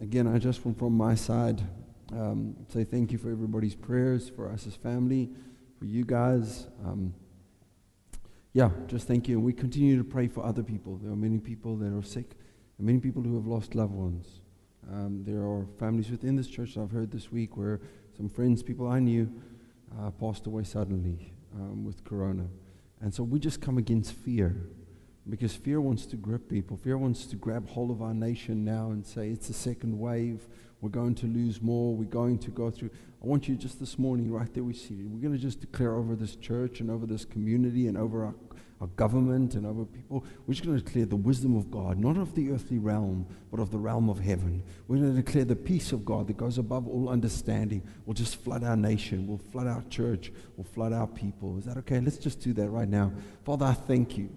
again, I just from, from my side um, say thank you for everybody's prayers, for us as family, for you guys. Um, yeah, just thank you. And we continue to pray for other people. There are many people that are sick, and many people who have lost loved ones. Um, there are families within this church that I've heard this week where some friends, people I knew, uh, passed away suddenly um, with corona. And so we just come against fear because fear wants to grip people. Fear wants to grab hold of our nation now and say, it's a second wave. We're going to lose more. We're going to go through. I want you just this morning, right there we see it. We're going to just declare over this church and over this community and over our, our government and over people. We're just going to declare the wisdom of God, not of the earthly realm, but of the realm of heaven. We're going to declare the peace of God that goes above all understanding We'll just flood our nation, We'll flood our church, We'll flood our people. Is that okay? Let's just do that right now. Father, I thank you.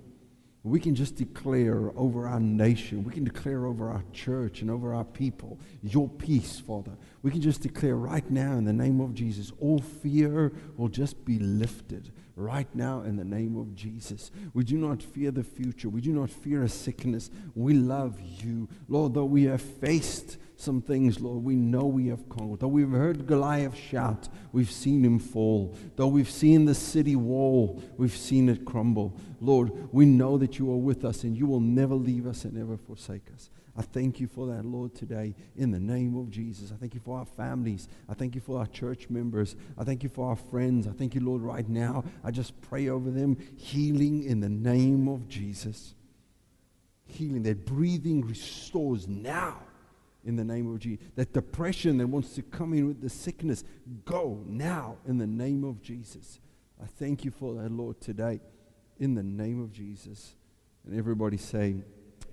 We can just declare over our nation, we can declare over our church and over our people your peace, Father. We can just declare right now in the name of Jesus, all fear will just be lifted right now in the name of Jesus. We do not fear the future, we do not fear a sickness. We love you, Lord, though we have faced some things, Lord, we know we have conquered. Though we've heard Goliath shout, we've seen him fall. Though we've seen the city wall, we've seen it crumble. Lord, we know that you are with us and you will never leave us and never forsake us. I thank you for that, Lord, today in the name of Jesus. I thank you for our families. I thank you for our church members. I thank you for our friends. I thank you, Lord, right now. I just pray over them healing in the name of Jesus. Healing, that breathing restores now in the name of Jesus. That depression that wants to come in with the sickness, go now in the name of Jesus. I thank you for that, Lord, today in the name of Jesus. And everybody say,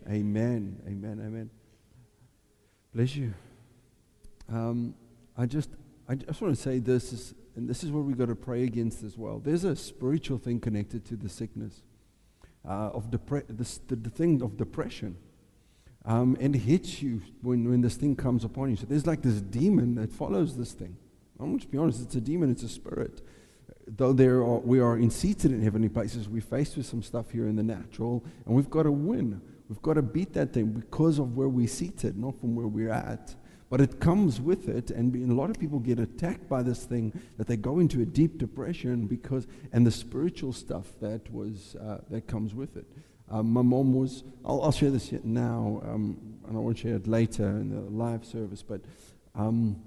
Amen, amen, amen. Bless you. Um, I just, I just want to say this, is, and this is what we've got to pray against as well. There's a spiritual thing connected to the sickness uh, of depre- the, the thing of depression um, and hits you when, when this thing comes upon you. So there's like this demon that follows this thing. I'm going to be honest, it's a demon, it's a spirit. Though there are, we are in seated in heavenly places, we're faced with some stuff here in the natural, and we've got to win. We've got to beat that thing because of where we're seated, not from where we're at. But it comes with it, and a lot of people get attacked by this thing that they go into a deep depression because, and the spiritual stuff that was uh, that comes with it. Um, my mom was, I'll, I'll, share this now, um, and I won't share it later in the live service, but um,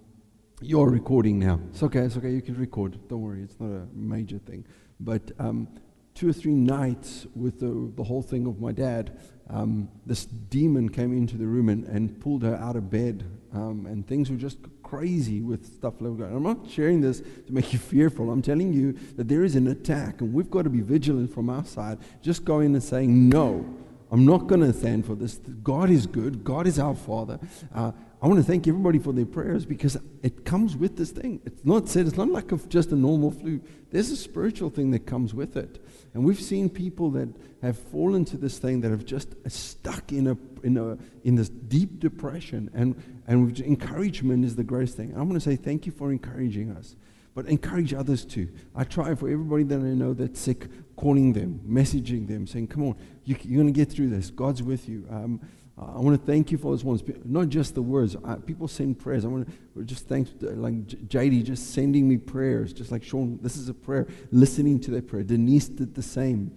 you're recording now. It's okay, it's okay, you can record. Don't worry, it's not a major thing. But um, two or three nights with the, the whole thing of my dad, um, this demon came into the room and, and pulled her out of bed, um, and things were just crazy with stuff like that. I'm not sharing this to make you fearful. I'm telling you that there is an attack, and we've got to be vigilant from our side. Just go in and saying, No, I'm not going to stand for this. God is good, God is our Father. Uh, I want to thank everybody for their prayers because it comes with this thing. It's not said, it's not like a, just a normal flu. There's a spiritual thing that comes with it. And we've seen people that have fallen to this thing that have just stuck in a in a in this deep depression. And and encouragement is the greatest thing. I want to say thank you for encouraging us, but encourage others too. I try for everybody that I know that's sick, calling them, messaging them, saying, "Come on, you, are going to get through this. God's with you." Um, I want to thank you for those ones, not just the words. I, people send prayers. I want to just thank, like JD, just sending me prayers, just like Sean. This is a prayer. Listening to that prayer. Denise did the same.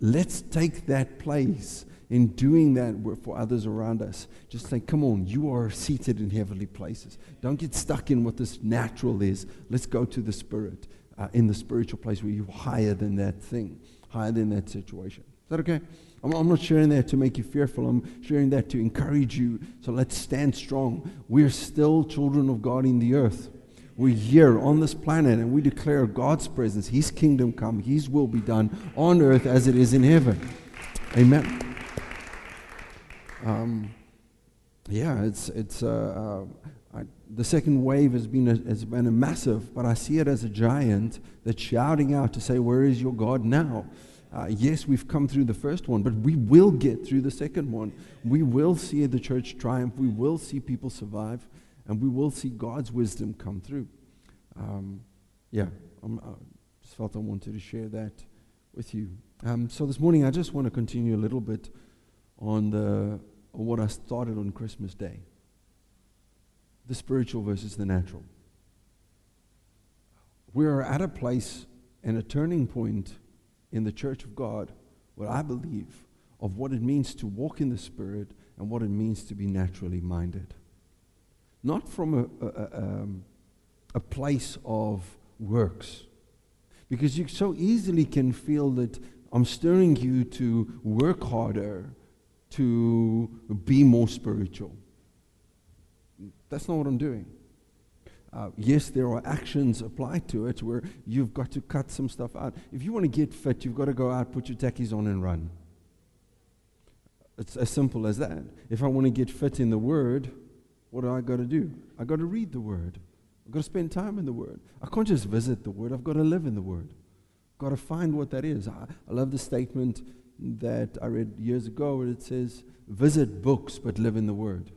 Let's take that place in doing that for others around us. Just say, come on, you are seated in heavenly places. Don't get stuck in what this natural is. Let's go to the spirit, uh, in the spiritual place where you're higher than that thing, higher than that situation. Is that okay? I'm, I'm not sharing that to make you fearful. I'm sharing that to encourage you. So let's stand strong. We're still children of God in the earth. We're here on this planet and we declare God's presence, His kingdom come, His will be done on earth as it is in heaven. Amen. Um, yeah, it's, it's, uh, uh, I, the second wave has been, a, has been a massive, but I see it as a giant that's shouting out to say, Where is your God now? Uh, yes, we've come through the first one, but we will get through the second one. We will see the church triumph. We will see people survive, and we will see God's wisdom come through. Um, yeah, I'm, i just felt I wanted to share that with you. Um, so this morning, I just want to continue a little bit on the on what I started on Christmas Day. the spiritual versus the natural. We are at a place and a turning point in the church of God, what I believe, of what it means to walk in the Spirit and what it means to be naturally minded. Not from a, a, a, um, a place of works. Because you so easily can feel that I'm stirring you to work harder, to be more spiritual. That's not what I'm doing. Uh, yes, there are actions applied to it where you've got to cut some stuff out. If you want to get fit, you've got to go out, put your tackies on, and run. It's as simple as that. If I want to get fit in the Word, what do I got to do? I got to read the Word. I've got to spend time in the Word. I can't just visit the Word. I've got to live in the Word. I've got to find what that is. I, I love the statement that I read years ago where it says, "Visit books, but live in the Word."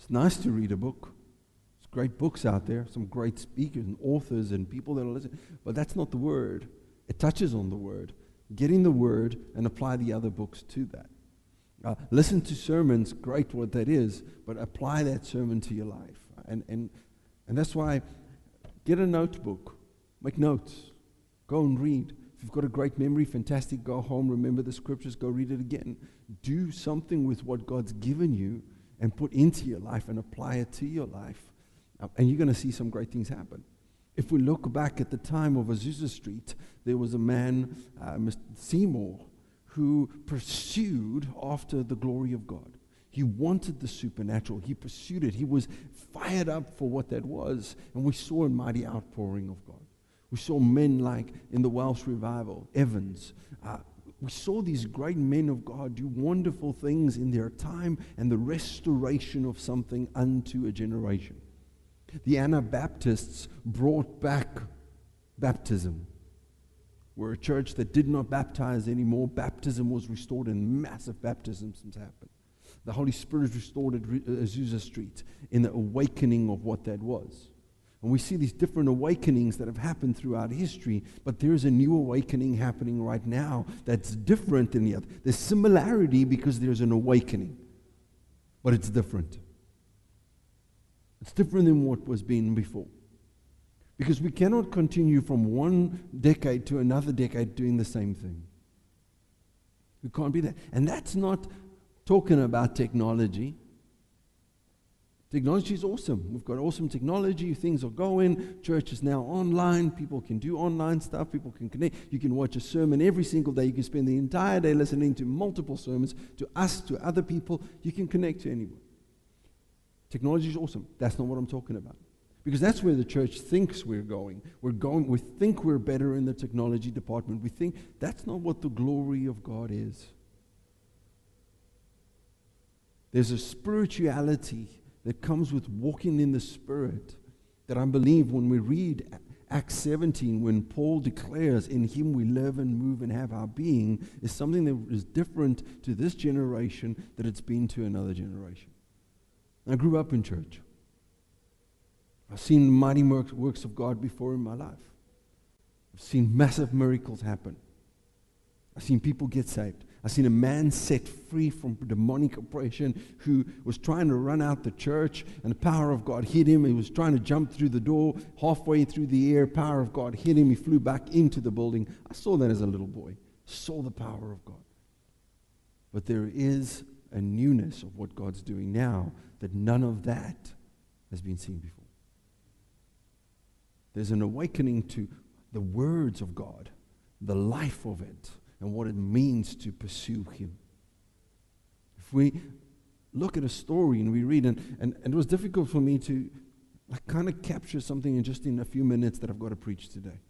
It's nice to read a book There's great books out there, some great speakers and authors and people that are listening, but that's not the word. It touches on the word. Get in the word and apply the other books to that. Uh, listen to sermons, great what that is, but apply that sermon to your life. And, and, and that's why get a notebook, make notes, go and read. If you've got a great memory, fantastic, go home, remember the scriptures, go read it again. Do something with what God's given you and put into your life and apply it to your life. Uh, and you're going to see some great things happen. If we look back at the time of Azusa Street, there was a man, uh, Mr. Seymour, who pursued after the glory of God. He wanted the supernatural. He pursued it. He was fired up for what that was. And we saw a mighty outpouring of God. We saw men like in the Welsh revival, Evans. Uh, we saw these great men of God do wonderful things in their time and the restoration of something unto a generation. The Anabaptists brought back baptism. We're a church that did not baptize anymore. Baptism was restored, and massive baptisms happened. The Holy Spirit restored at Azusa Street in the awakening of what that was. And we see these different awakenings that have happened throughout history, but there's a new awakening happening right now that's different than the other. There's similarity because there's an awakening, but it's different. It's different than what was being before. Because we cannot continue from one decade to another decade doing the same thing. We can't be that. And that's not talking about technology. Technology is awesome. We've got awesome technology. Things are going. Church is now online. People can do online stuff. People can connect. You can watch a sermon every single day. You can spend the entire day listening to multiple sermons, to us, to other people. You can connect to anyone. Technology is awesome. That's not what I'm talking about. Because that's where the church thinks we're going. We're going, we think we're better in the technology department. We think that's not what the glory of God is. There's a spirituality that comes with walking in the Spirit that I believe when we read Acts 17, when Paul declares, In him we live and move and have our being, is something that is different to this generation that it's been to another generation. I grew up in church. I've seen mighty works of God before in my life. I've seen massive miracles happen. I've seen people get saved. I've seen a man set free from demonic oppression who was trying to run out the church, and the power of God hit him. He was trying to jump through the door. Halfway through the air, power of God hit him. He flew back into the building. I saw that as a little boy. Saw the power of God. But there is a newness of what God's doing now that none of that has been seen before. There's an awakening to the words of God, the life of it, and what it means to pursue Him. If we look at a story and we read, and, and, and it was difficult for me to like, kind of capture something in just in a few minutes that I've got to preach today.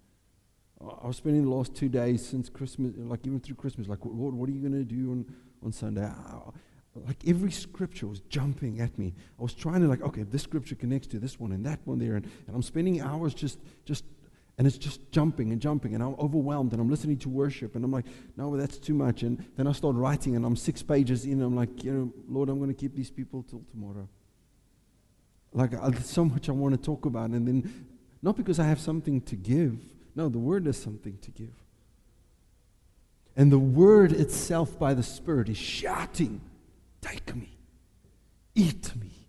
I was spending the last two days since Christmas, like even through Christmas, like, Lord, what are you going to do on, on Sunday? like every scripture was jumping at me. I was trying to like, okay, this scripture connects to this one and that one there, and, and I'm spending hours just just and it's just jumping and jumping, and I'm overwhelmed, and I'm listening to worship, and I'm like, no, that's too much. And then I start writing, and I'm six pages in, and I'm like, you know, Lord, I'm going to keep these people till tomorrow. Like, I, there's so much I want to talk about, and then not because I have something to give. No, the Word is something to give. And the Word itself by the Spirit is shouting, Take me, eat me,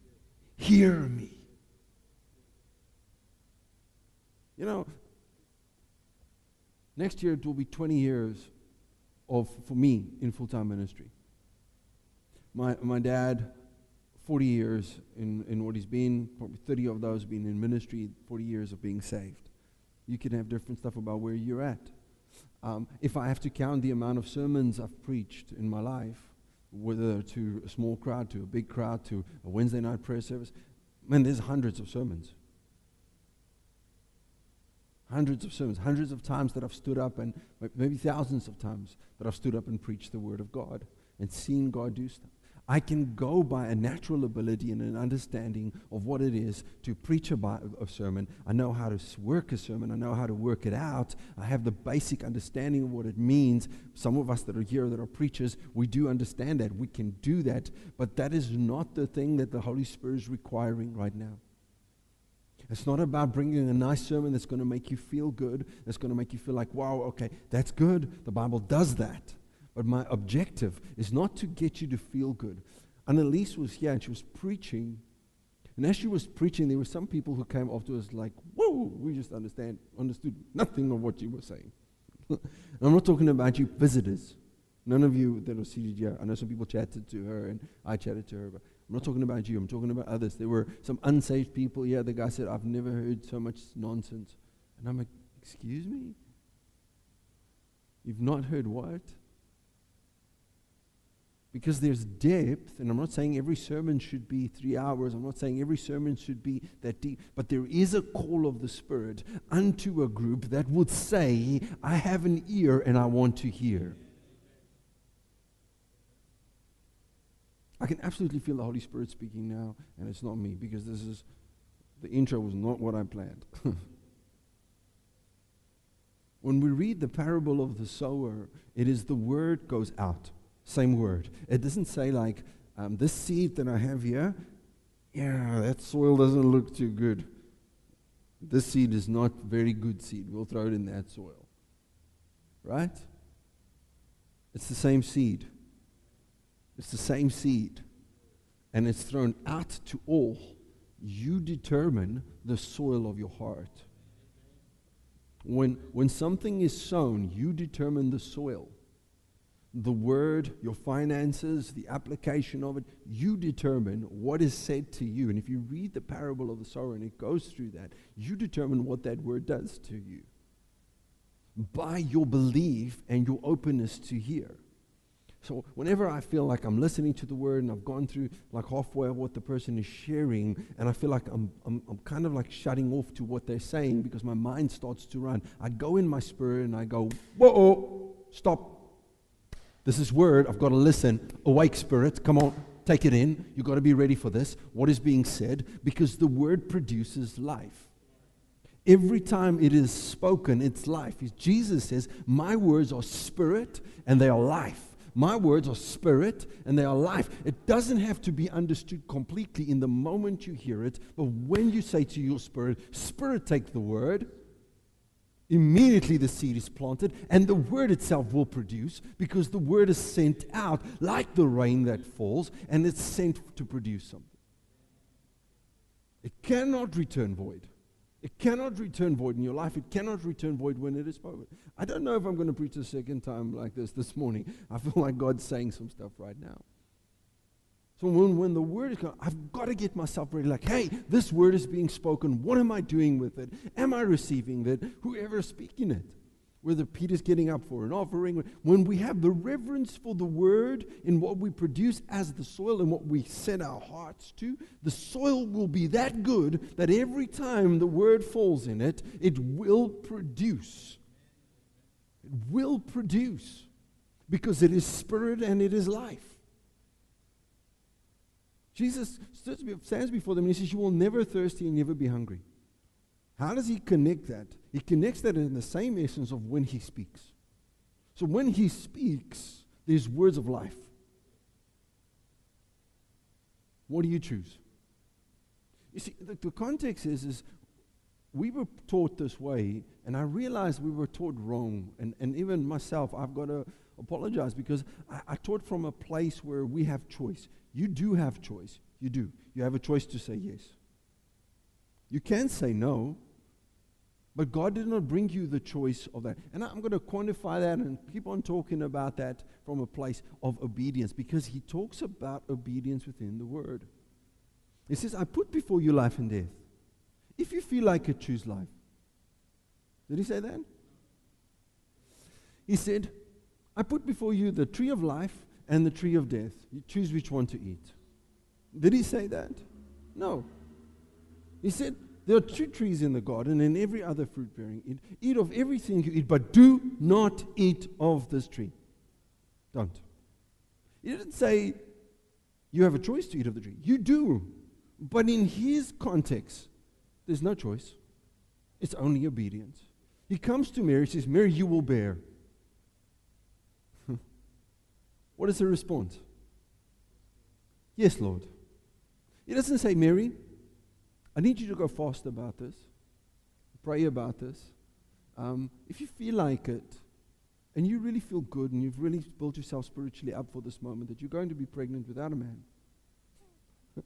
hear me. You know, next year it will be 20 years of, for me in full time ministry. My, my dad, 40 years in, in what he's been, probably 30 of those being in ministry, 40 years of being saved. You can have different stuff about where you're at. Um, if I have to count the amount of sermons I've preached in my life, whether to a small crowd, to a big crowd, to a Wednesday night prayer service, man, there's hundreds of sermons. Hundreds of sermons, hundreds of times that I've stood up, and maybe thousands of times that I've stood up and preached the Word of God and seen God do stuff. I can go by a natural ability and an understanding of what it is to preach a, a, sermon. I know how to work a sermon. I know how to work it out. I have the basic understanding of what it means. Some of us that are here that are preachers, we do understand that. We can do that. But that is not the thing that the Holy Spirit is requiring right now. It's not about bringing a nice sermon that's going to make you feel good, that's going to make you feel like, wow, okay, that's good. The Bible does that. But my objective is not to get you to feel good. Annalise was here and she was preaching. And as she was preaching, there were some people who came up to us like, whoa, we just understand, understood nothing of what you were saying. I'm not talking about you visitors. None of you that are seated here. I know some people chatted to her and I chatted to her, but I'm not talking about you. I'm talking about others. There were some unsaved people here. The guy said, I've never heard so much nonsense. And I'm like, excuse me? You've not heard what? because there's depth, and I'm not saying every sermon should be three hours, I'm not saying every sermon should be that deep, but there is a call of the Spirit unto a group that would say, I have an ear and I want to hear. I can absolutely feel the Holy Spirit speaking now, and it's not me because this is the intro was not what I planned. when we read the parable of the sower, it is the word goes out. Same word. It doesn't say, like, um, this seed that I have here, yeah, that soil doesn't look too good. This seed is not very good seed. We'll throw it in that soil. Right? It's the same seed. It's the same seed. And it's thrown out to all. You determine the soil of your heart. When, when something is sown, you determine the soil the word, your finances, the application of it, you determine what is said to you. And if you read the parable of the sower and it goes through that, you determine what that word does to you by your belief and your openness to hear. So whenever I feel like I'm listening to the word and I've gone through like halfway of what the person is sharing and I feel like I'm, I'm, I'm kind of like shutting off to what they're saying because my mind starts to run, I go in my spirit and I go, whoa, stop, this is word. I've got to listen. Awake, spirit. Come on, take it in. You've got to be ready for this. What is being said? Because the word produces life. Every time it is spoken, it's life. Jesus says, My words are spirit and they are life. My words are spirit and they are life. It doesn't have to be understood completely in the moment you hear it, but when you say to your spirit, Spirit, take the word, immediately the seed is planted and the word itself will produce because the word is sent out like the rain that falls and it's sent to produce something. It cannot return void. It cannot return void in your life. It cannot return void when it is spoken. I don't know if I'm going to preach a second time like this this morning. I feel like God's saying some stuff right now. So when, when the word is coming, I've got to get myself ready. Like, hey, this word is being spoken. What am I doing with it? Am I receiving it? Whoever speaking it. Whether Peter's getting up for an offering. When we have the reverence for the word in what we produce as the soil and what we set our hearts to, the soil will be that good that every time the word falls in it, it will produce. It will produce. Because it is spirit and it is life. Jesus stands before them and he says, You will never thirsty and never be hungry. How does he connect that? He connects that in the same essence of when he speaks. So when he speaks, there's words of life. What do you choose? You see, the, the context is, is we were taught this way, and I realized we were taught wrong. And, and even myself, I've got to apologize because I, I taught from a place where we have choice. You do have choice. You do. You have a choice to say yes. You can say no. But God did not bring you the choice of that. And I'm going to quantify that and keep on talking about that from a place of obedience because he talks about obedience within the word. He says, I put before you life and death. If you feel like it, choose life. Did he say that? He said, I put before you the tree of life and the tree of death. You choose which one to eat. Did he say that? No. He said, There are two trees in the garden and every other fruit bearing. Eat, of everything you eat, but do not eat of this tree. Don't. He didn't say you have a choice to eat of the tree. You do. But in his context, there's no choice, it's only obedience. He comes to Mary, says, Mary, you will bear. what is the response? Yes, Lord. He doesn't say, Mary, I need you to go fast about this, pray about this. Um, if you feel like it, and you really feel good, and you've really built yourself spiritually up for this moment, that you're going to be pregnant without a man,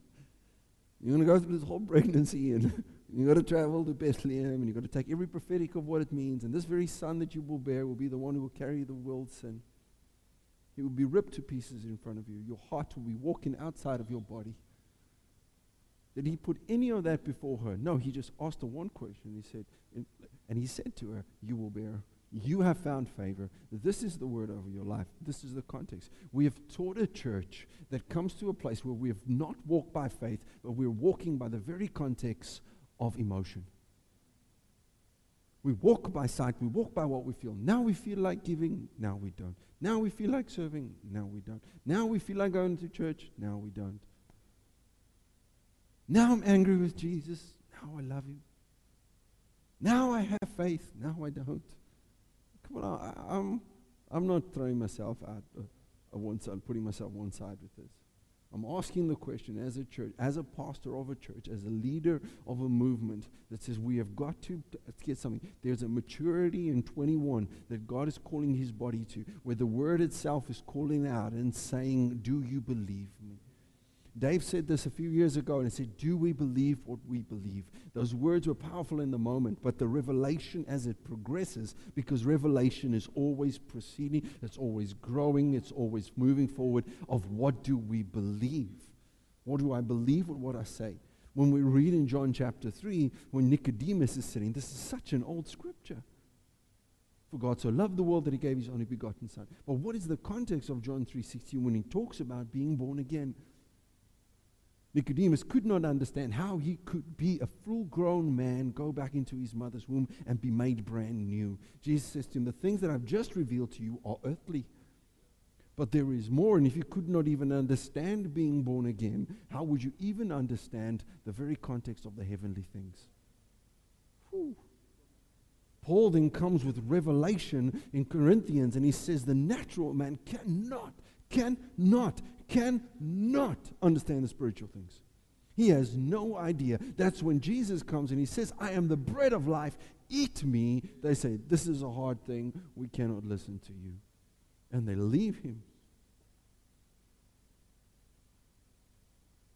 you're going to go through this whole pregnancy, and you've got to travel to Bethlehem, and you've got to take every prophetic of what it means. And this very son that you will bear will be the one who will carry the world's sin. He will be ripped to pieces in front of you. Your heart will be walking outside of your body. Did he put any of that before her? No, he just asked her one question. He said, and he said to her, You will bear. You have found favor. This is the word over your life. This is the context. We have taught a church that comes to a place where we have not walked by faith, but we're walking by the very context of emotion. We walk by sight, we walk by what we feel. Now we feel like giving, now we don't. Now we feel like serving, now we don't. Now we feel like going to church, now we don't. Now I'm angry with Jesus. Now I love him. Now I have faith. Now I don't. Come on, I, am I'm, I'm not throwing myself out uh, of one side, putting myself one side with this. I'm asking the question as a church, as a pastor of a church, as a leader of a movement that says we have got to get something. There's a maturity in 21 that God is calling his body to, where the word itself is calling out and saying, Do you believe me? Dave said this a few years ago, and he said, Do we believe what we believe? Those words were powerful in the moment, but the revelation as it progresses, because revelation is always proceeding, it's always growing, it's always moving forward, of what do we believe? What do I believe with what I say? When we read in John chapter 3, when Nicodemus is sitting, this is such an old scripture. For God so loved the world that he gave his only begotten Son. But what is the context of John 3.16 when he talks about being born again? Nicodemus could not understand how he could be a full grown man, go back into his mother's womb, and be made brand new. Jesus says to him, The things that I've just revealed to you are earthly. But there is more, and if you could not even understand being born again, how would you even understand the very context of the heavenly things? Whew. Paul then comes with revelation in Corinthians, and he says the natural man cannot, cannot cannot understand the spiritual things. He has no idea. That's when Jesus comes and he says, I am the bread of life. Eat me. They say, This is a hard thing. We cannot listen to you. And they leave him.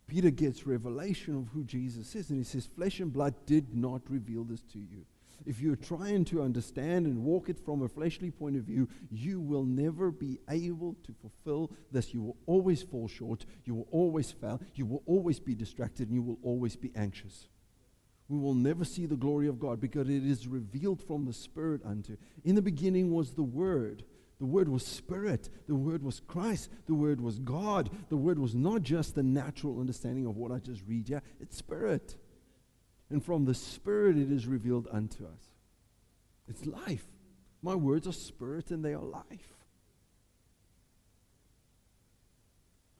Peter gets revelation of who Jesus is, and he says, Flesh and blood did not reveal this to you if you're trying to understand and walk it from a fleshly point of view, you will never be able to fulfill this. You will always fall short. You will always fail. You will always be distracted and you will always be anxious. We will never see the glory of God because it is revealed from the Spirit unto. In the beginning was the Word. The Word was Spirit. The Word was Christ. The Word was God. The Word was not just the natural understanding of what I just read here, it's Spirit. And from the Spirit it is revealed unto us. It's life. My words are spirit and they are life.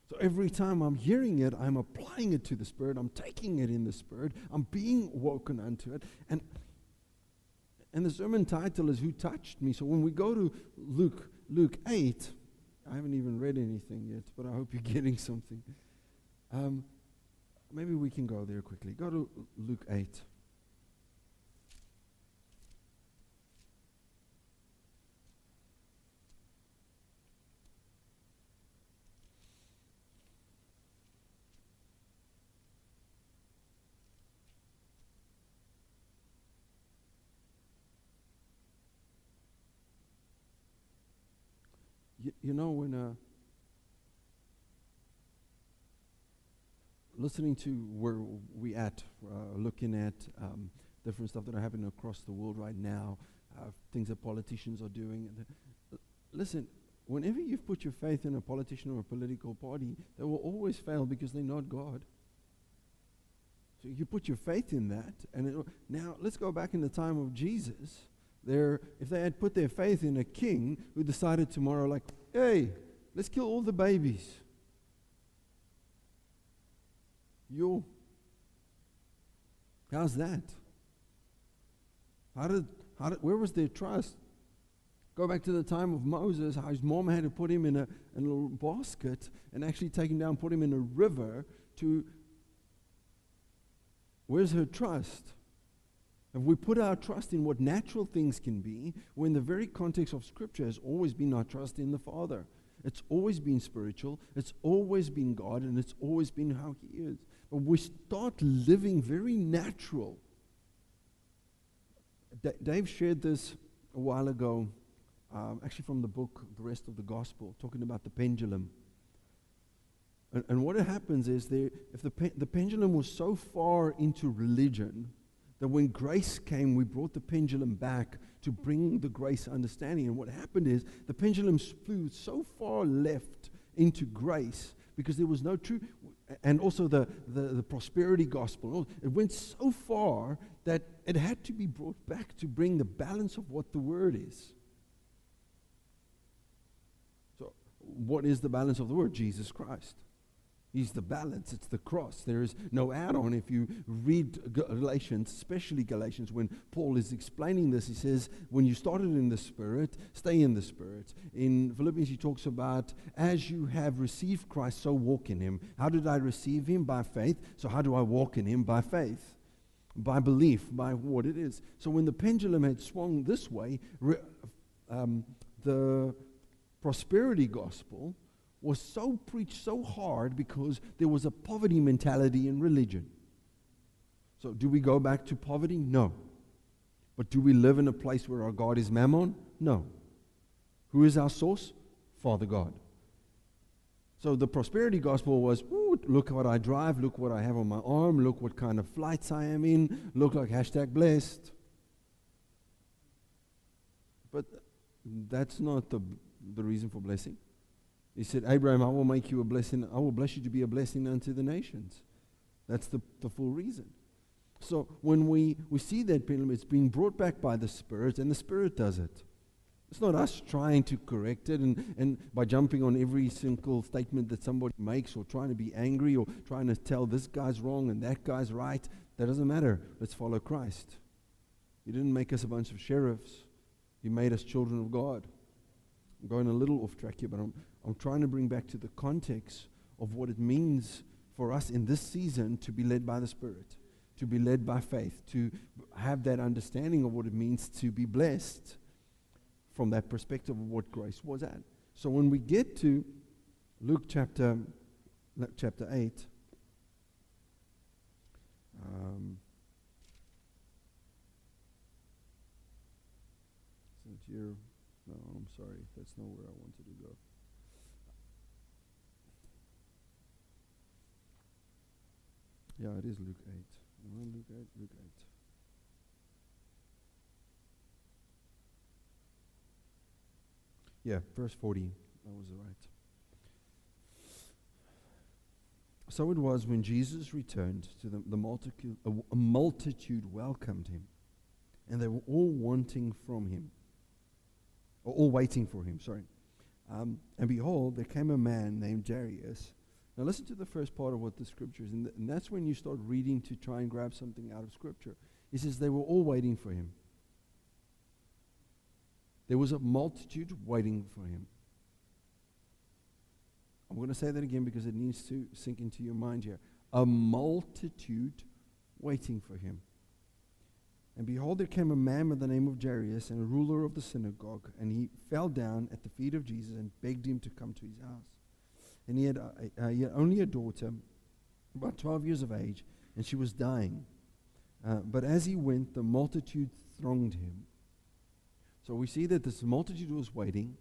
So every time I'm hearing it, I'm applying it to the Spirit. I'm taking it in the Spirit. I'm being woken unto it. And, and the sermon title is Who Touched Me? So when we go to Luke, Luke 8, I haven't even read anything yet, but I hope you're getting something. Um, maybe we can go there quickly. Go to Luke 8. you know when a listening to where we at, uh, looking at um, different stuff that are happening across the world right now, uh, things that politicians are doing. listen, whenever you've put your faith in a politician or a political party, they will always fail because they're not God. So you put your faith in that, and now let's go back in the time of Jesus. There, if they had put their faith in a king who decided tomorrow, like, hey, let's kill all the babies. You, how's that? How did, how did, where was their trust? Go back to the time of Moses, how his mom had to put him in a, in a little basket and actually take him down, put him in a river to Where's her trust? Have we put our trust in what natural things can be when the very context of Scripture has always been our trust in the Father? It's always been spiritual, it's always been God, and it's always been how He is. We start living very natural. D- Dave shared this a while ago, um, actually from the book, The Rest of the Gospel, talking about the pendulum. And, and what happens is there, if the, pe- the pendulum was so far into religion that when grace came, we brought the pendulum back to bring the grace understanding. And what happened is the pendulum flew so far left into grace because there was no true, and also the, the, the prosperity gospel. It went so far that it had to be brought back to bring the balance of what the word is. So, what is the balance of the word? Jesus Christ. He's the balance. It's the cross. There is no add on. If you read Galatians, especially Galatians, when Paul is explaining this, he says, when you started in the Spirit, stay in the Spirit. In Philippians, he talks about, as you have received Christ, so walk in him. How did I receive him? By faith. So, how do I walk in him? By faith. By belief, by what it is. So, when the pendulum had swung this way, um, the prosperity gospel was so preached so hard because there was a poverty mentality in religion. So, do we go back to poverty? No. But do we live in a place where our God is mammon? No. Who is our source? Father God. So the prosperity gospel was, look what I drive, look what I have on my arm, look what kind of flights I am in, look like hashtag blessed. But that's not the, the reason for blessing. He said, Abraham, I will make you a blessing. I will bless you to be a blessing unto the nations. That's the, the full reason. So when we, we see that pendulum, it's being brought back by the Spirit, and the Spirit does it. It's not us trying to correct it and, and by jumping on every single statement that somebody makes or trying to be angry or trying to tell this guy's wrong and that guy's right. That doesn't matter. Let's follow Christ. He didn't make us a bunch of sheriffs, He made us children of God. I'm going a little off track here, but I'm, I'm trying to bring back to the context of what it means for us in this season to be led by the Spirit, to be led by faith, to have that understanding of what it means to be blessed from that perspective of what grace was at. So when we get to Luke chapter, Luke chapter 8, um, since you're, no, I'm sorry, that's not where I wanted to go. Yeah, it is Luke 8. No, Luke 8, Luke 8. Yeah, verse 40. That was right. So it was when Jesus returned to the, the multitude, a, a multitude welcomed him, and they were all wanting from him, or all waiting for him, sorry. Um, and behold, there came a man named Jairus now, listen to the first part of what the scripture is, and, th- and that's when you start reading to try and grab something out of scripture. He says they were all waiting for him. There was a multitude waiting for him. I'm going to say that again because it needs to sink into your mind here. A multitude waiting for him. And behold, there came a man by the name of Jairus, and a ruler of the synagogue, and he fell down at the feet of Jesus and begged him to come to his house and he had, uh, he had only a daughter, about 12 years of age, and she was dying. Uh, but as he went, the multitude thronged him. So we see that this multitude was waiting,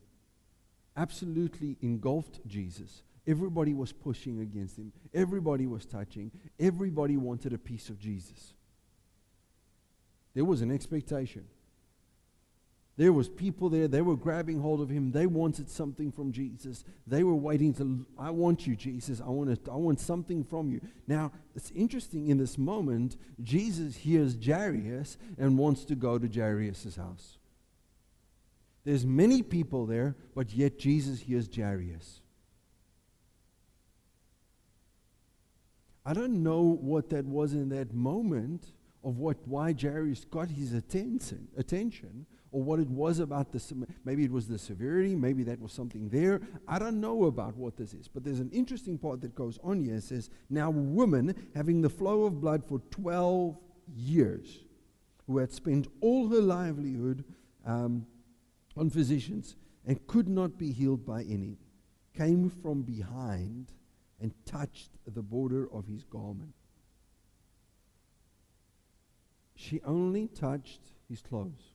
absolutely engulfed Jesus. Everybody was pushing against him, everybody was touching, everybody wanted a piece of Jesus. There was an expectation. There was people there, they were grabbing hold of him. They wanted something from Jesus. They were waiting to I want you Jesus. I want to, I want something from you. Now, it's interesting in this moment, Jesus hears Jairus and wants to go to Jairus' house. There's many people there, but yet Jesus hears Jairus. I don't know what that was in that moment of what why Jairus got his attention attention or what it was about the maybe it was the severity maybe that was something there. I don't know about what this is but there's an interesting part that goes on here. It says now woman having the flow of blood for 12 years who had spent all her livelihood um, on physicians and could not be healed by any came from behind and touched the border of his garment she only touched his clothes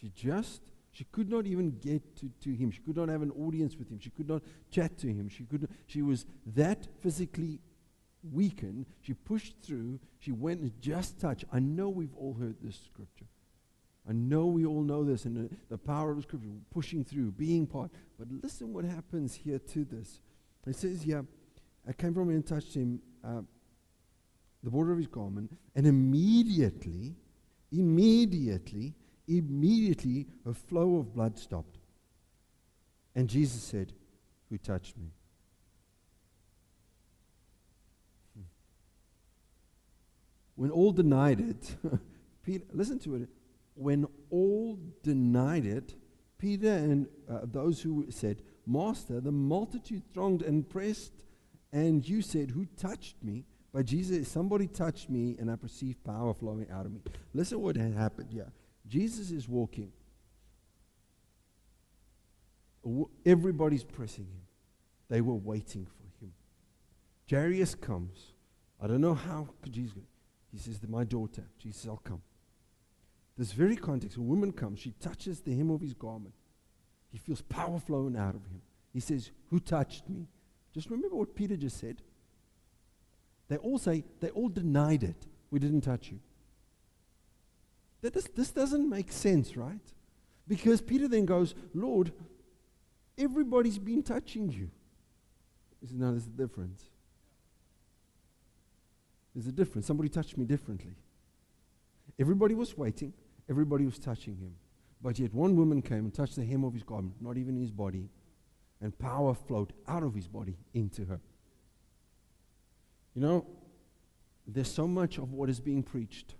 she just, she could not even get to, to him. She could not have an audience with him. She could not chat to him. She, could, she was that physically weakened. She pushed through. She went and just touched. I know we've all heard this scripture. I know we all know this and the, the power of the scripture, pushing through, being part. But listen what happens here to this. It says here, I came from him and touched him, uh, the border of his garment, and immediately, immediately, Immediately, a flow of blood stopped. And Jesus said, Who touched me? Hmm. When all denied it, Peter, listen to it. When all denied it, Peter and uh, those who said, Master, the multitude thronged and pressed, and you said, Who touched me? But Jesus, somebody touched me, and I perceived power flowing out of me. Listen what had happened Yeah. Jesus is walking. Everybody's pressing him. They were waiting for him. Jairus comes. I don't know how could Jesus. He says, "My daughter." Jesus, "I'll come." This very context, a woman comes. She touches the hem of his garment. He feels power flowing out of him. He says, "Who touched me?" Just remember what Peter just said. They all say they all denied it. We didn't touch you. That this, this doesn't make sense, right? Because Peter then goes, Lord, everybody's been touching you. He says, No, there's a difference. There's a difference. Somebody touched me differently. Everybody was waiting, everybody was touching him. But yet one woman came and touched the hem of his garment, not even his body, and power flowed out of his body into her. You know, there's so much of what is being preached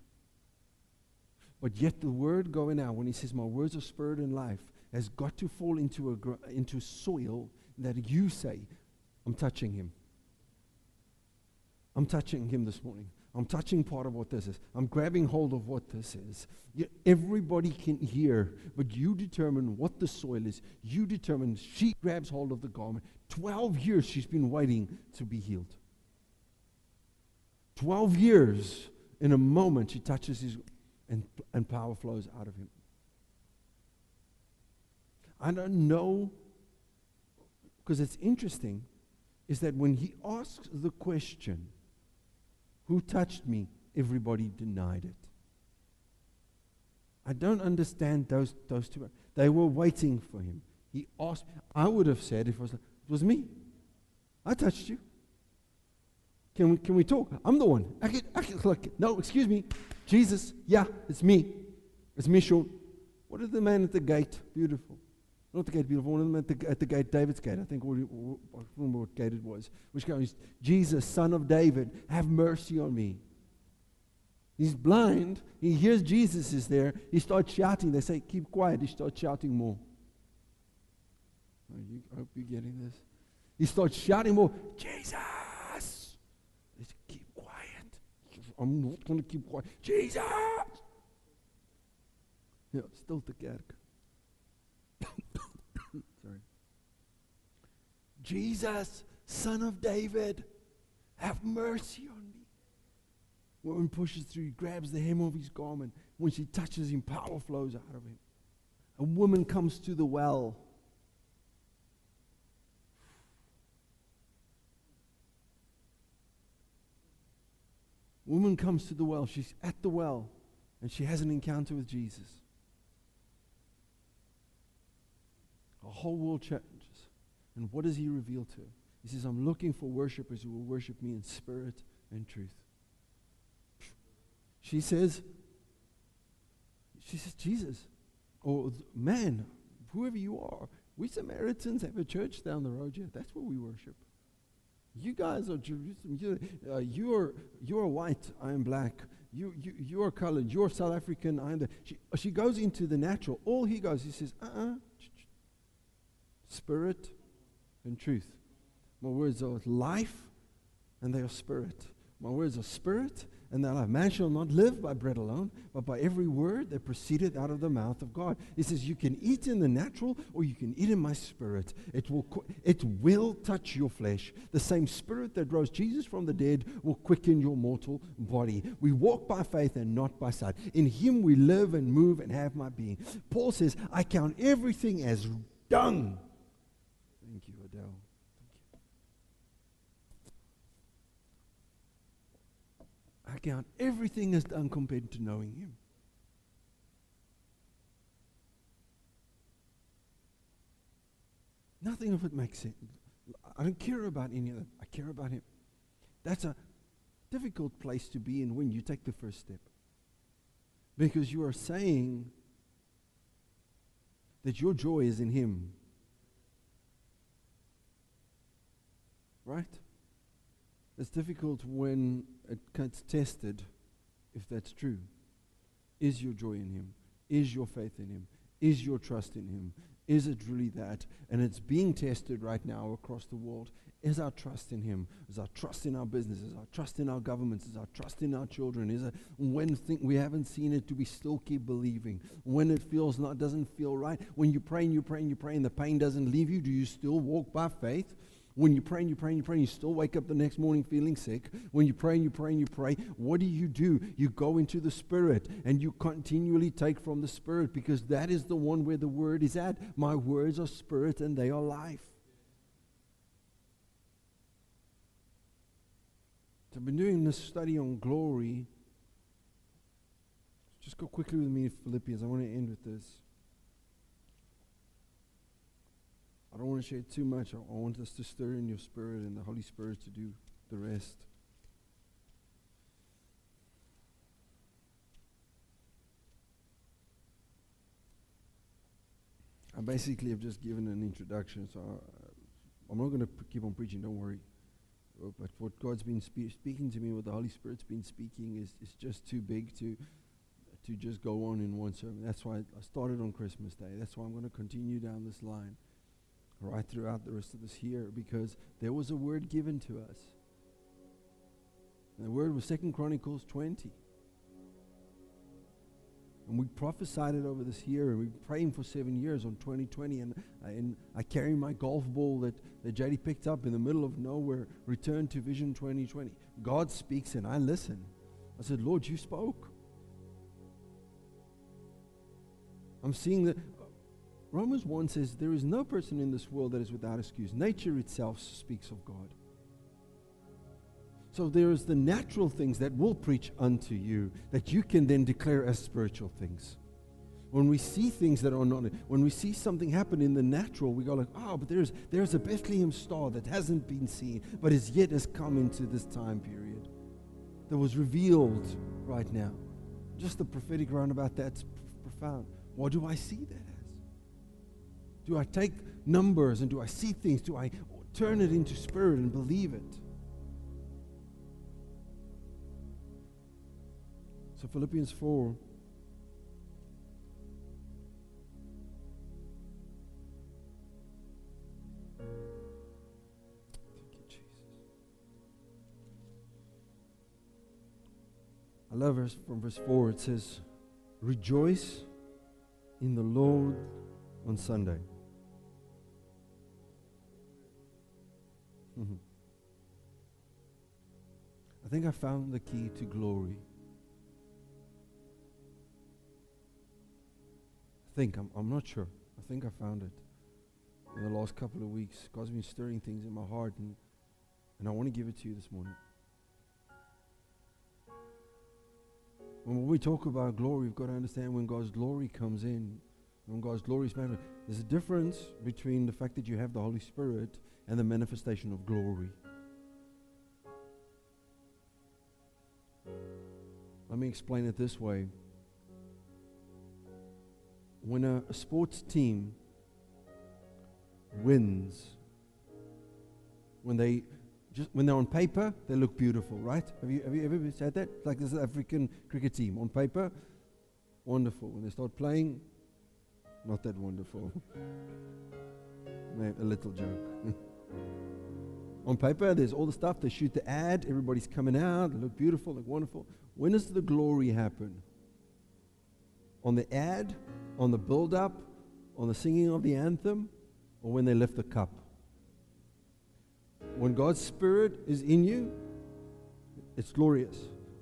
but yet the word going out, when he says, My words are spirit and life, has got to fall into, a gr- into soil that you say, I'm touching him. I'm touching him this morning. I'm touching part of what this is. I'm grabbing hold of what this is. You, everybody can hear, but you determine what the soil is. You determine. She grabs hold of the garment. Twelve years she's been waiting to be healed. Twelve years. In a moment, he touches his and, and power flows out of him. I don't know, because it's interesting, is that when he asks the question, Who touched me? everybody denied it. I don't understand those, those two. They were waiting for him. He asked, I would have said, if it was, it was me. I touched you. Can we, can we talk? I'm the one. I can, I can, like, no, excuse me. Jesus, yeah, it's me. It's Sean. What is the man at the gate? Beautiful. Not the gate, beautiful. One of them at the, at the gate, David's gate. I think, I remember what gate it was. Which goes, Jesus, son of David, have mercy on me. He's blind. He hears Jesus is there. He starts shouting. They say, keep quiet. He starts shouting more. You, I hope you're getting this. He starts shouting more, Jesus! I'm not going to keep quiet. Jesus! Ja, stilte kerk. Sorry. Jesus, son of David, have mercy on me. Woman pushes through, grabs the hem of his garment. When she touches him, power flows out of him. A woman comes to the well. Woman comes to the well. She's at the well and she has an encounter with Jesus. A whole world changes. And what does he reveal to her? He says, I'm looking for worshipers who will worship me in spirit and truth. She says, she says, Jesus, or man, whoever you are, we Samaritans have a church down the road here. That's where we worship. You guys are Jerusalem. You're, uh, you're, you're white, I am black. You, you, you're colored. You're South African, I am the. She, she goes into the natural. All he goes, he says, uh uh-uh. uh Spirit and truth. My words are life and they are spirit. My words are spirit and that. Man shall not live by bread alone, but by every word that proceedeth out of the mouth of God. He says, You can eat in the natural or you can eat in my spirit. It will, it will touch your flesh. The same spirit that rose Jesus from the dead will quicken your mortal body. We walk by faith and not by sight. In him we live and move and have my being. Paul says, I count everything as dung. Thank you, Adele. I count everything as done compared to knowing Him. Nothing of it makes sense. I don't care about any of that. I care about Him. That's a difficult place to be in when you take the first step. Because you are saying that your joy is in Him. Right? It's difficult when it gets tested if that's true. Is your joy in Him? Is your faith in Him? Is your trust in Him? Is it really that? And it's being tested right now across the world. Is our trust in Him? Is our trust in our businesses? Our trust in our governments? Is our trust in our children? Is it when we haven't seen it, do we still keep believing? When it feels not doesn't feel right, when you pray and you pray and you pray and the pain doesn't leave you, do you still walk by faith? When you pray and you pray and you pray and you still wake up the next morning feeling sick, when you pray and you pray and you pray, what do you do? You go into the Spirit and you continually take from the Spirit because that is the one where the Word is at. My words are Spirit and they are life. So I've been doing this study on glory. Just go quickly with me, Philippians. I want to end with this. I don't want to share too much. I want us to stir in your spirit and the Holy Spirit to do the rest. I basically have just given an introduction, so I, am not going to keep on preaching, don't worry. Uh, but what God's been spe- speaking to me, what the Holy Spirit's been speaking, is, is just too big to, to just go on in one sermon. That's why I started on Christmas Day. That's why I'm going to continue down this line right throughout the rest of this year because there was a word given to us. And the word was Second Chronicles 20. And we prophesied it over this year, and we've been praying for seven years on 2020. And, uh, and I carry my golf ball that, that JD picked up in the middle of nowhere, return to Vision 2020. God speaks, and I listen. I said, Lord, you spoke. I'm seeing that Romans 1 says, There is no person in this world that is without excuse. Nature itself speaks of God. So there is the natural things that will preach unto you that you can then declare as spiritual things. When we see things that are not, when we see something happen in the natural, we go like, oh, but there's there's a Bethlehem star that hasn't been seen, but is yet has come into this time period. That was revealed right now. Just the prophetic roundabout that's profound. What do I see that? Do I take numbers and do I see things? Do I turn it into spirit and believe it? So, Philippians 4. Thank you, Jesus. I love verse from verse 4. It says, Rejoice in the Lord on Sunday. Mm-hmm. I think I found the key to glory. I think, I'm, I'm not sure. I think I found it in the last couple of weeks. God's been stirring things in my heart, and, and I want to give it to you this morning. When we talk about glory, we've got to understand when God's glory comes in, when God's glory is manifest, there's a difference between the fact that you have the Holy Spirit and the manifestation of glory. Let me explain it this way. When a, a sports team wins, when they just when they're on paper, they look beautiful, right? Have you, have you ever said that? Like this African cricket team on paper, wonderful. When they start playing, not that wonderful. A little joke. on paper, there's all the stuff. They shoot the ad, everybody's coming out, they look beautiful, look wonderful. When does the glory happen? On the ad, on the build up, on the singing of the anthem, or when they lift the cup? When God's Spirit is in you, it's glorious.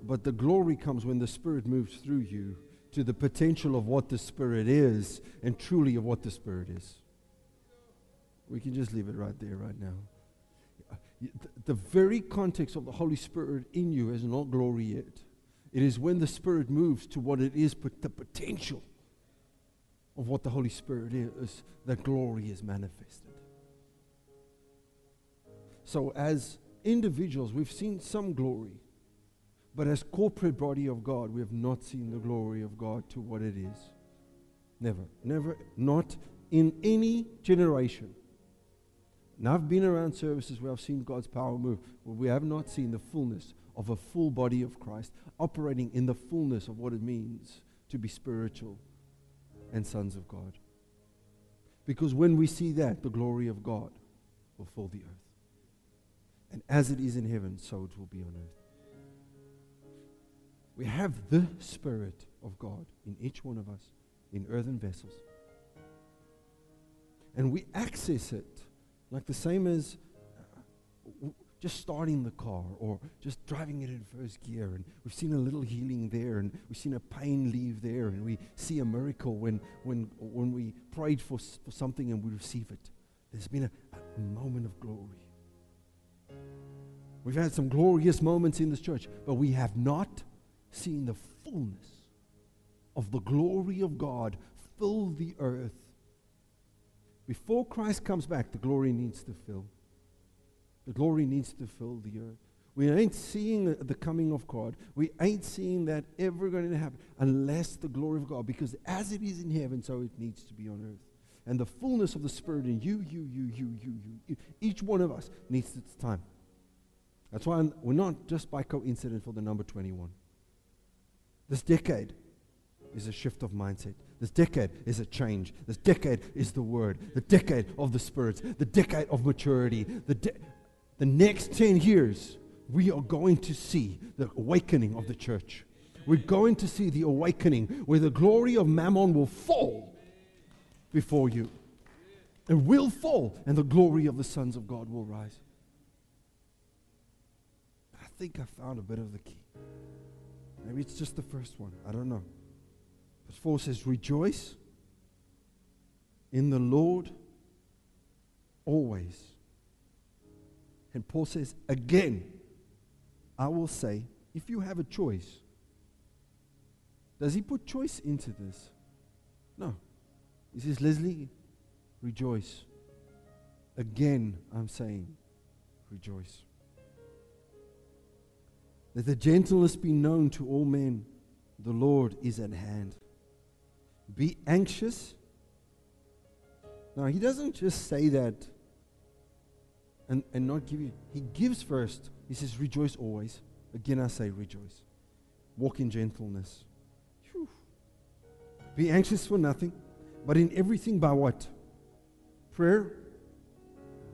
But the glory comes when the Spirit moves through you to the potential of what the Spirit is and truly of what the Spirit is. We can just leave it right there, right now. The very context of the Holy Spirit in you is not glory yet. It is when the Spirit moves to what it is, but the potential of what the Holy Spirit is, that glory is manifested. So, as individuals, we've seen some glory, but as corporate body of God, we have not seen the glory of God to what it is. Never, never, not in any generation. Now, I've been around services where I've seen God's power move, but we have not seen the fullness of a full body of Christ operating in the fullness of what it means to be spiritual and sons of God. Because when we see that, the glory of God will fill the earth. And as it is in heaven, so it will be on earth. We have the Spirit of God in each one of us in earthen vessels. And we access it like the same as just starting the car or just driving it in first gear. And we've seen a little healing there, and we've seen a pain leave there, and we see a miracle when, when, when we prayed for, for something and we receive it. There's been a, a moment of glory. We've had some glorious moments in this church, but we have not seen the fullness of the glory of God fill the earth. Before Christ comes back, the glory needs to fill. The glory needs to fill the earth. We ain't seeing the coming of God. We ain't seeing that ever going to happen unless the glory of God, because as it is in heaven, so it needs to be on earth. And the fullness of the Spirit in you, you, you, you, you, you, each one of us needs its time. That's why we're not just by coincidence for the number 21. This decade is a shift of mindset. This decade is a change. This decade is the word. The decade of the spirits. The decade of maturity. The, de- the next 10 years, we are going to see the awakening of the church. We're going to see the awakening where the glory of Mammon will fall before you. It will fall, and the glory of the sons of God will rise I think I found a bit of the key. Maybe it's just the first one. I don't know. But Paul says, Rejoice in the Lord always. And Paul says, Again, I will say, if you have a choice, does he put choice into this? No. He says, Leslie, rejoice. Again, I'm saying, rejoice. Let the gentleness be known to all men. The Lord is at hand. Be anxious. Now, he doesn't just say that and, and not give you. He gives first. He says, Rejoice always. Again, I say, Rejoice. Walk in gentleness. Whew. Be anxious for nothing, but in everything by what? Prayer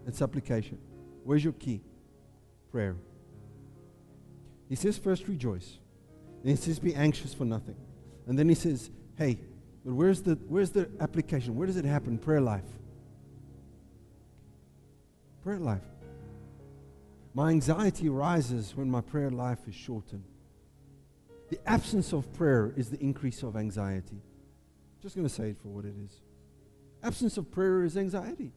and supplication. Where's your key? Prayer. He says, first rejoice. Then he says, be anxious for nothing. And then he says, hey, but where's the, where's the application? Where does it happen? Prayer life. Prayer life. My anxiety rises when my prayer life is shortened. The absence of prayer is the increase of anxiety. Just going to say it for what it is. Absence of prayer is anxiety.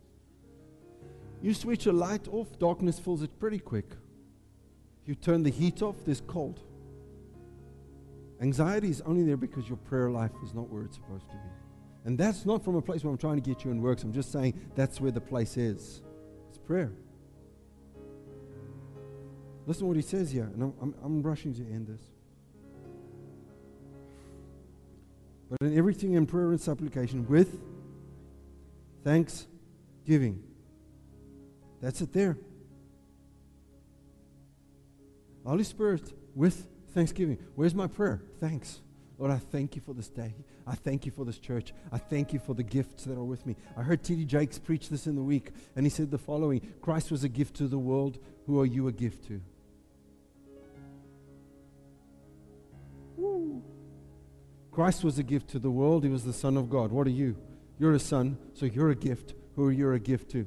You switch a light off, darkness fills it pretty quick. You turn the heat off, there's cold. Anxiety is only there because your prayer life is not where it's supposed to be. And that's not from a place where I'm trying to get you in works. I'm just saying that's where the place is. It's prayer. Listen to what he says here, and I'm, I'm, I'm rushing to end this. But in everything in prayer and supplication with thanksgiving. That's it there. Holy Spirit with thanksgiving. Where's my prayer? Thanks. Lord, I thank you for this day. I thank you for this church. I thank you for the gifts that are with me. I heard T.D. Jakes preach this in the week, and he said the following Christ was a gift to the world. Who are you a gift to? Woo. Christ was a gift to the world. He was the Son of God. What are you? You're a son, so you're a gift. Who are you a gift to?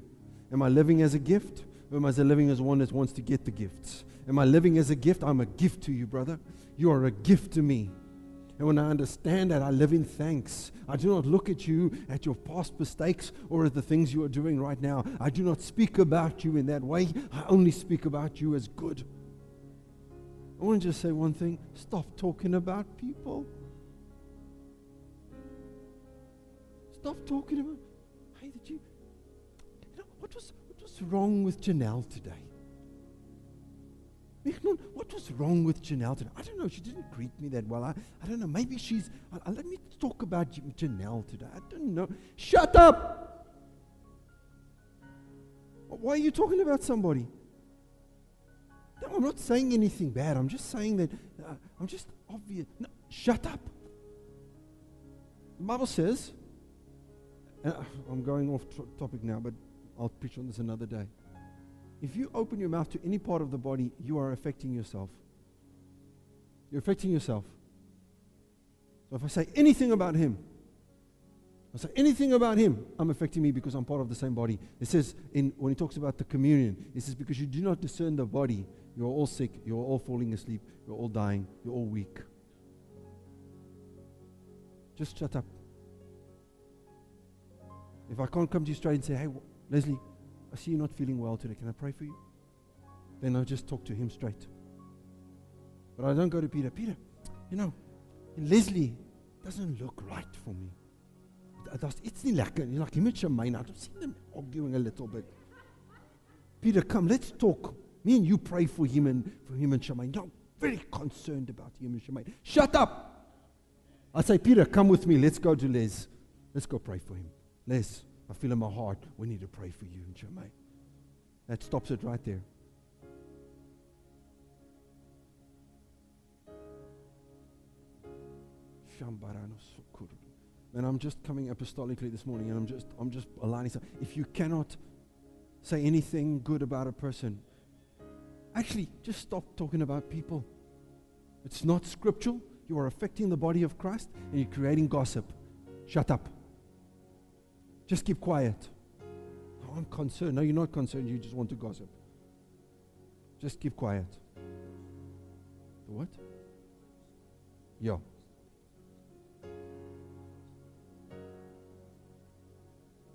Am I living as a gift? Or am I living as one that wants to get the gifts? Am I living as a gift? I'm a gift to you, brother. You are a gift to me. And when I understand that, I live in thanks. I do not look at you, at your past mistakes, or at the things you are doing right now. I do not speak about you in that way. I only speak about you as good. I want to just say one thing stop talking about people. Stop talking about. Hey, did you? you know, what was what was wrong with Janelle today? What was wrong with Janelle today? I don't know. She didn't greet me that well. I, I don't know. Maybe she's. Uh, uh let me talk about Janelle today. I don't know. Shut up! Why are you talking about somebody? No, I'm not saying anything bad. I'm just saying that. Uh, I'm just obvious. No, shut up. The Bible says, uh, I'm going off topic now, but I'll preach on this another day. If you open your mouth to any part of the body, you are affecting yourself. You're affecting yourself. So if I say anything about him, I say anything about him, I'm affecting me because I'm part of the same body. It says in when he talks about the communion, it says because you do not discern the body, you're all sick, you're all falling asleep, you're all dying, you're all weak. Just shut up. If I can't come to you straight and say, hey, Leslie, I see you're not feeling well today. Can I pray for you? Then I'll just talk to him straight. But I don't go to Peter. Peter, you know, Leslie doesn't look right for me. Daar's iets nie. Like him met Shemaine, I've seen them arguing a little bit. Peter, come, let's talk. Me and you pray for him and for him and Shemaine. You're very concerned about him and Shemaine. Shut up! I say, Peter, come with me. Let's go to Les. Let's go pray for him. Les, I feel in my heart, we need to pray for you and Jermaine. That stops it right there. And I'm just coming apostolically this morning and I'm just I'm just aligning. If you cannot say anything good about a person, actually just stop talking about people. It's not scriptural. You are affecting the body of Christ and you're creating gossip. Shut up. Just keep quiet. I'm concerned. No, you're not concerned. You just want to gossip. Just keep quiet. What? Yeah.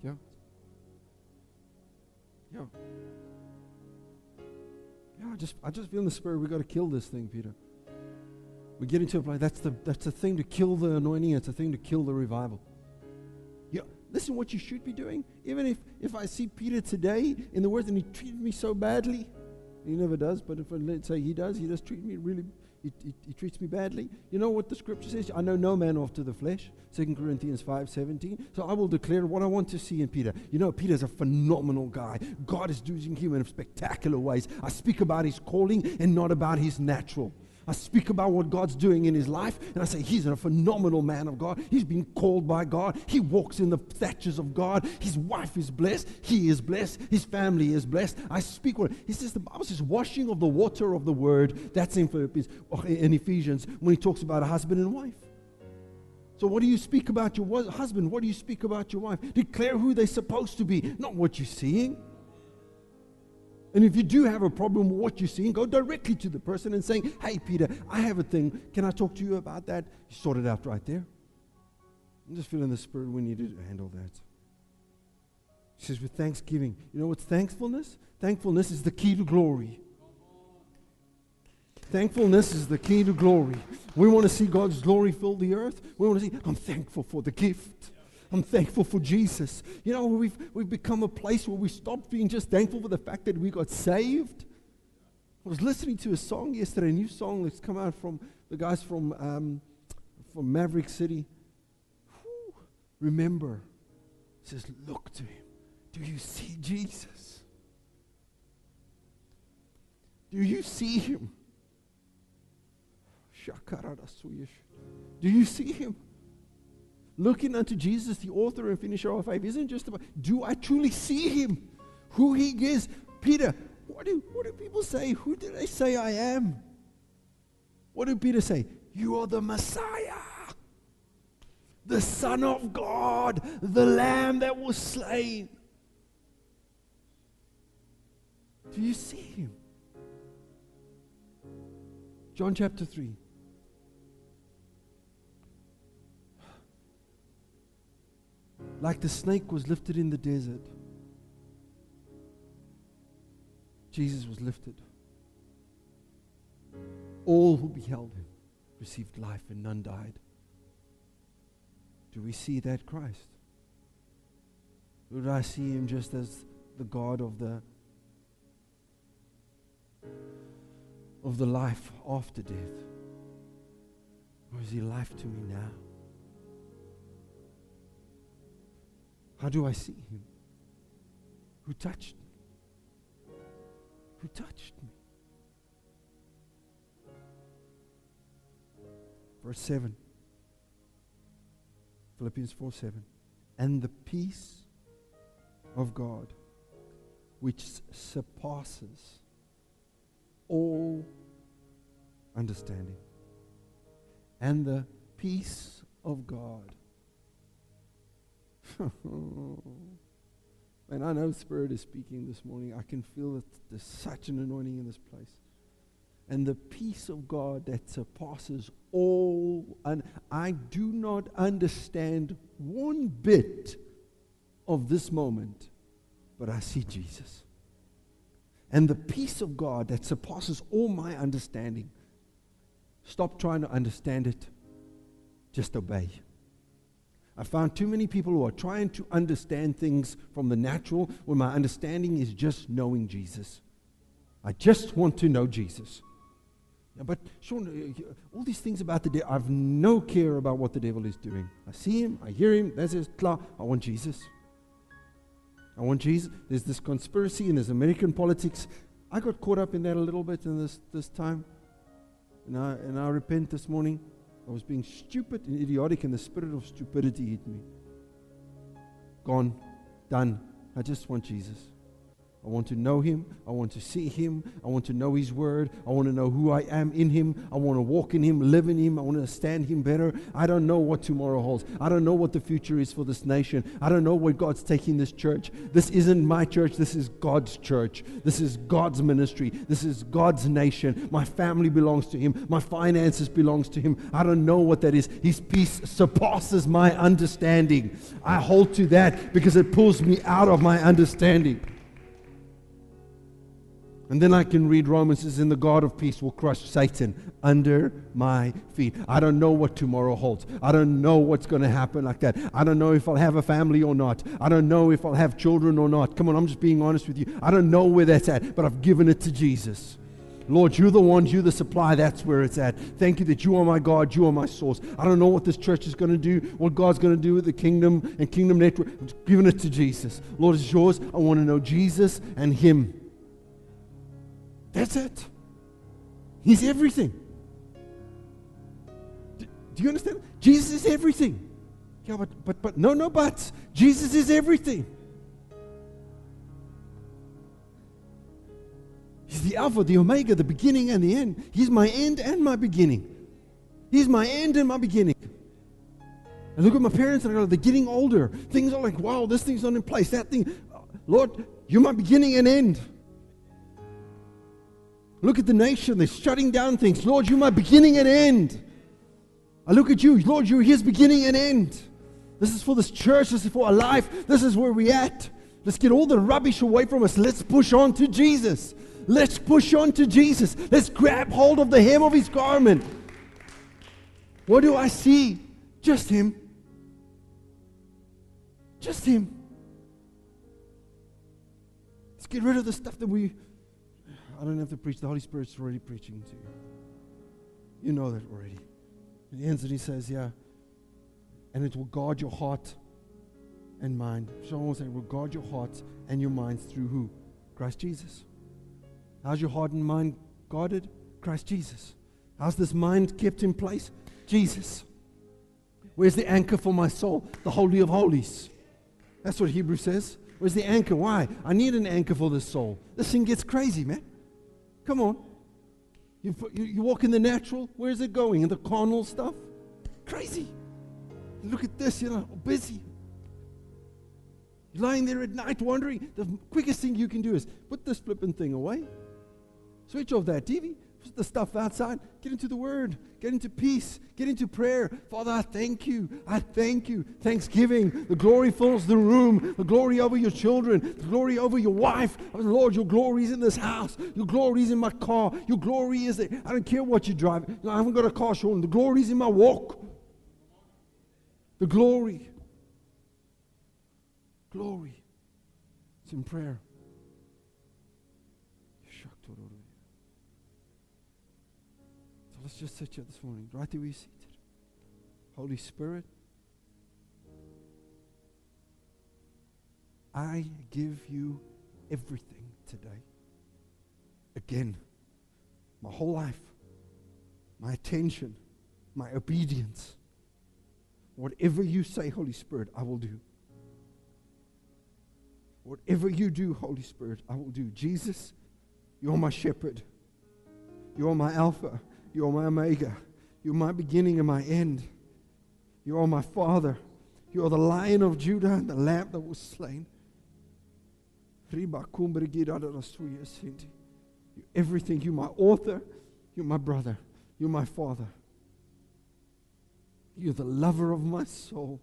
Yeah. Yeah. Yeah, I just I just feel in the spirit we got to kill this thing, Peter. We get into a place that's the that's the thing to kill the anointing, it's a thing to kill the revival. Listen, what you should be doing. Even if, if I see Peter today in the words and he treated me so badly, he never does, but if I, let's say he does, he does treat me really, he, he, he, treats me badly. You know what the scripture says? I know no man after the flesh. 2 Corinthians 5 17. So I will declare what I want to see in Peter. You know, Peter's a phenomenal guy. God is using him in spectacular ways. I speak about his calling and not about his natural. I speak about what God's doing in his life, and I say, He's a phenomenal man of God. He's been called by God. He walks in the thatches of God. His wife is blessed. He is blessed. His family is blessed. I speak what he says, the Bible says, washing of the water of the word. That's in, uh, in Ephesians when he talks about a husband and wife. So, what do you speak about your husband? What do you speak about your wife? Declare who they're supposed to be, not what you're seeing. And if you do have a problem with what you're seeing, go directly to the person and saying, Hey, Peter, I have a thing. Can I talk to you about that? You sort it out right there. I'm just feeling the spirit we need to handle that. He says, with thanksgiving. You know what's thankfulness? Thankfulness is the key to glory. Thankfulness is the key to glory. We want to see God's glory fill the earth. We want to see, I'm thankful for the gift. I'm thankful for Jesus. You know, we've, we've become a place where we stopped being just thankful for the fact that we got saved. I was listening to a song yesterday, a new song that's come out from the guys from, um, from Maverick City. Whew. Remember, it says, look to him. Do you see Jesus? Do you see him? Do you see him? Looking unto Jesus, the author and finisher of our faith, isn't just about, do I truly see him? Who he is? Peter, what do, what do people say? Who do they say I am? What did Peter say? You are the Messiah, the Son of God, the Lamb that was slain. Do you see him? John chapter 3. Like the snake was lifted in the desert, Jesus was lifted. All who beheld him received life and none died. Do we see that Christ? Or do I see him just as the God of the of the life after death? Or is he life to me now? How do I see him? Who touched me? Who touched me? Verse 7. Philippians 4 7. And the peace of God, which surpasses all understanding, and the peace of God and I know Spirit is speaking this morning. I can feel that there's such an anointing in this place. And the peace of God that surpasses all, and I do not understand one bit of this moment, but I see Jesus. And the peace of God that surpasses all my understanding. Stop trying to understand it, just obey. I found too many people who are trying to understand things from the natural when my understanding is just knowing Jesus. I just want to know Jesus. But Sean, uh, all these things about the devil, I've no care about what the devil is doing. I see him, I hear him, that's his claw. I want Jesus. I want Jesus. There's this conspiracy in this American politics. I got caught up in that a little bit in this, this time. And I, and I repent this morning. I was being stupid and idiotic, and the spirit of stupidity hit me. Gone, done. I just want Jesus. I want to know him. I want to see him. I want to know his word. I want to know who I am in him. I want to walk in him, live in him. I want to understand him better. I don't know what tomorrow holds. I don't know what the future is for this nation. I don't know where God's taking this church. This isn't my church. This is God's church. This is God's ministry. This is God's nation. My family belongs to him. My finances belongs to him. I don't know what that is. His peace surpasses my understanding. I hold to that because it pulls me out of my understanding. And then I can read Romans says, and the God of peace will crush Satan under my feet. I don't know what tomorrow holds. I don't know what's going to happen like that. I don't know if I'll have a family or not. I don't know if I'll have children or not. Come on, I'm just being honest with you. I don't know where that's at, but I've given it to Jesus. Lord, you're the one, you're the supply, that's where it's at. Thank you that you are my God, you are my source. I don't know what this church is going to do, what God's going to do with the kingdom and kingdom network. I'm giving it to Jesus. Lord, it's yours. I want to know Jesus and Him. That's it. He's everything. Do, do you understand? Jesus is everything. Yeah, but, but, but, no, no but. Jesus is everything. He's the Alpha, the Omega, the beginning and the end. He's my end and my beginning. He's my end and my beginning. I look at my parents and I go, they're getting older. Things are like, wow, this thing's not in place. That thing, uh, Lord, you're my beginning and end. Look at the nation, they're shutting down things. Lord, you're my beginning and end. I look at you, Lord, you're his beginning and end. This is for this church. This is for our life. This is where we're at. Let's get all the rubbish away from us. Let's push on to Jesus. Let's push on to Jesus. Let's grab hold of the hem of his garment. What do I see? Just him. Just him. Let's get rid of the stuff that we. I don't have to preach. The Holy Spirit's already preaching to you. You know that already. And he ends and he says, Yeah. And it will guard your heart and mind. Someone will say, Will guard your heart and your minds through who? Christ Jesus. How's your heart and mind guarded? Christ Jesus. How's this mind kept in place? Jesus. Where's the anchor for my soul? The Holy of Holies. That's what Hebrew says. Where's the anchor? Why? I need an anchor for this soul. This thing gets crazy, man. Come on. You, you, you walk in the natural, where's it going? In the carnal stuff? Crazy. You look at this, you know, busy. You're lying there at night wondering. The quickest thing you can do is put this flipping thing away. Switch off that TV. The stuff outside. Get into the Word. Get into peace. Get into prayer. Father, I thank you. I thank you. Thanksgiving. The glory fills the room. The glory over your children. The glory over your wife. Oh, Lord, your glory is in this house. Your glory is in my car. Your glory is there. I don't care what you drive. I haven't got a car showing. The glory is in my walk. The glory. Glory. It's in prayer. Let's just sit here this morning, right where you're seated. Holy Spirit, I give you everything today. Again, my whole life, my attention, my obedience. Whatever you say, Holy Spirit, I will do. Whatever you do, Holy Spirit, I will do. Jesus, you're my shepherd. You're my Alpha. You are my Omega. You are my beginning and my end. You are my Father. You are the Lion of Judah and the Lamb that was slain. You are everything. You're my author. You're my brother. You're my father. You're the lover of my soul.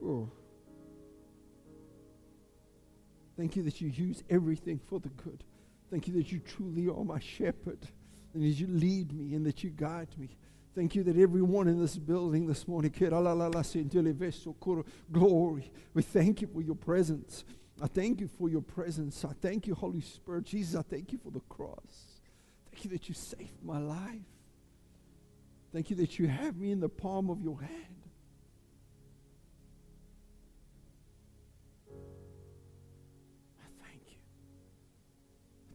Oh. Thank you that you use everything for the good. Thank you that you truly are my shepherd and that you lead me and that you guide me. Thank you that everyone in this building this morning, glory. We thank you for your presence. I thank you for your presence. I thank you, Holy Spirit. Jesus, I thank you for the cross. Thank you that you saved my life. Thank you that you have me in the palm of your hand.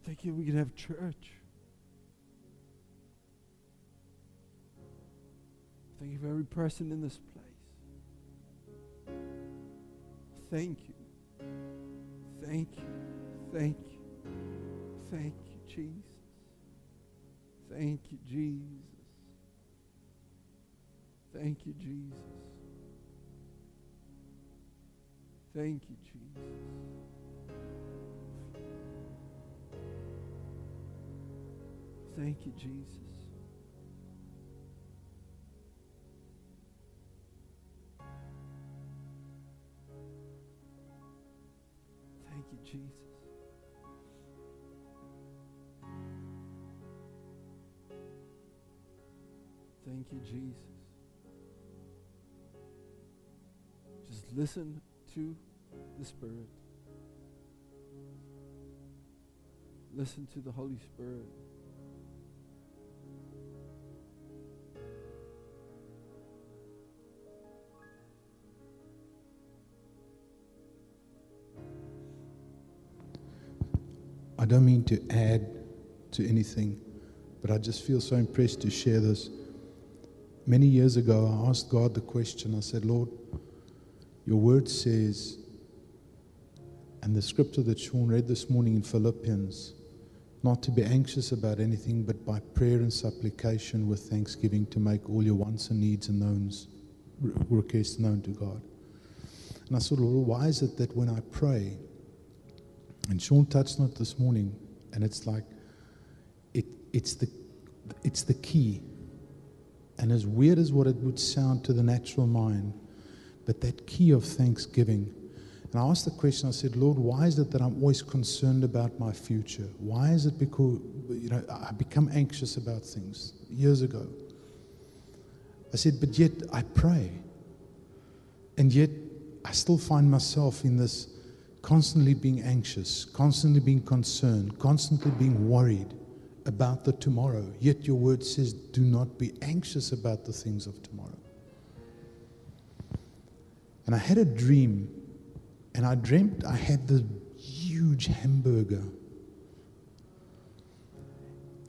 Thank you we can have church. Thank you for every person in this place. Thank you. Thank you. Thank you. Thank you, Jesus. Thank you, Jesus. Thank you, Jesus. Thank you, Jesus. Thank you, Jesus. Thank you, Jesus. Thank you, Jesus. Just listen to the Spirit. Listen to the Holy Spirit. I don't mean to add to anything, but I just feel so impressed to share this. Many years ago, I asked God the question I said, Lord, your word says, and the scripture that Sean read this morning in Philippians, not to be anxious about anything, but by prayer and supplication with thanksgiving to make all your wants and needs and knowns, requests known to God. And I said, Lord, why is it that when I pray, and Sean touched on it this morning, and it's like it, it's the, it's the key. And as weird as what it would sound to the natural mind, but that key of thanksgiving. And I asked the question, I said, Lord, why is it that I'm always concerned about my future? Why is it because, you know, I become anxious about things years ago? I said, but yet I pray. And yet I still find myself in this constantly being anxious, constantly being concerned, constantly being worried about the tomorrow. Yet your word says, do not be anxious about the things of tomorrow. And I had a dream, and I dreamt I had this huge hamburger.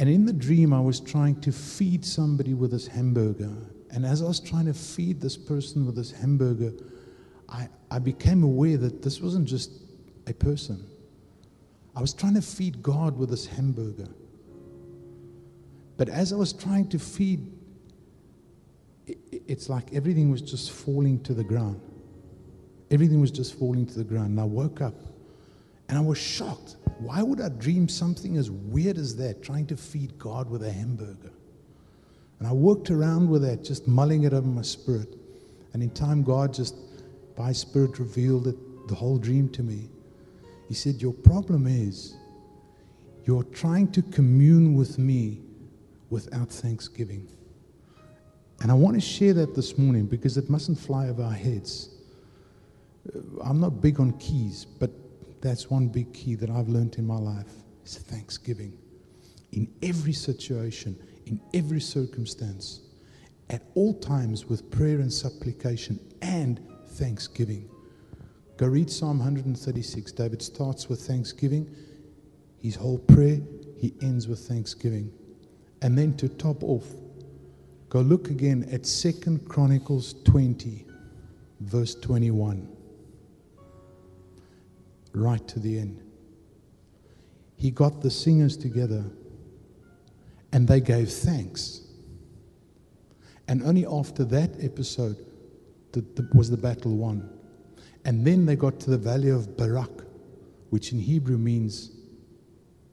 And in the dream, I was trying to feed somebody with this hamburger. And as I was trying to feed this person with this hamburger, I, I became aware that this wasn't just a person. I was trying to feed God with this hamburger. But as I was trying to feed, it, it's like everything was just falling to the ground. Everything was just falling to the ground. And I woke up and I was shocked. Why would I dream something as weird as that, trying to feed God with a hamburger? And I worked around with that, just mulling it over my spirit. And in time, God just, by Spirit, revealed it, the whole dream to me. He said, Your problem is you're trying to commune with me without thanksgiving. And I want to share that this morning because it mustn't fly over our heads. Uh, I'm not big on keys, but that's one big key that I've learned in my life is thanksgiving. In every situation, in every circumstance, at all times with prayer and supplication and thanksgiving. Go read Psalm 136. David starts with thanksgiving. His whole prayer, he ends with thanksgiving. And then to top off, go look again at Second Chronicles 20, verse 21 right to the end. He got the singers together and they gave thanks. And only after that episode was the battle won. And then they got to the valley of Barak, which in Hebrew means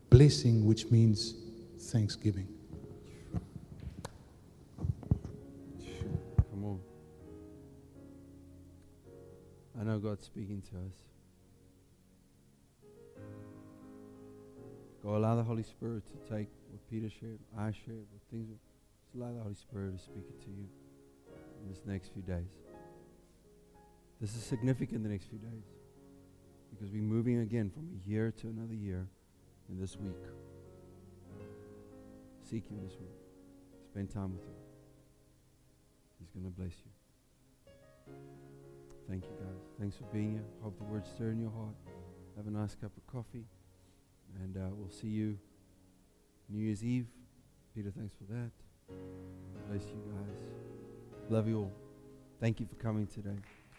blessing, which means thanksgiving. Come on. I know God's speaking to us. Go allow the Holy Spirit to take what Peter shared, I shared, what things. Just allow the Holy Spirit to speak it to you in this next few days. This is significant the next few days because we're moving again from a year to another year in this week. Seek Him this week. Spend time with Him. He's going to bless you. Thank you, guys. Thanks for being here. Hope the words stir in your heart. Have a nice cup of coffee. And uh, we'll see you New Year's Eve. Peter, thanks for that. Bless you guys. Love you all. Thank you for coming today.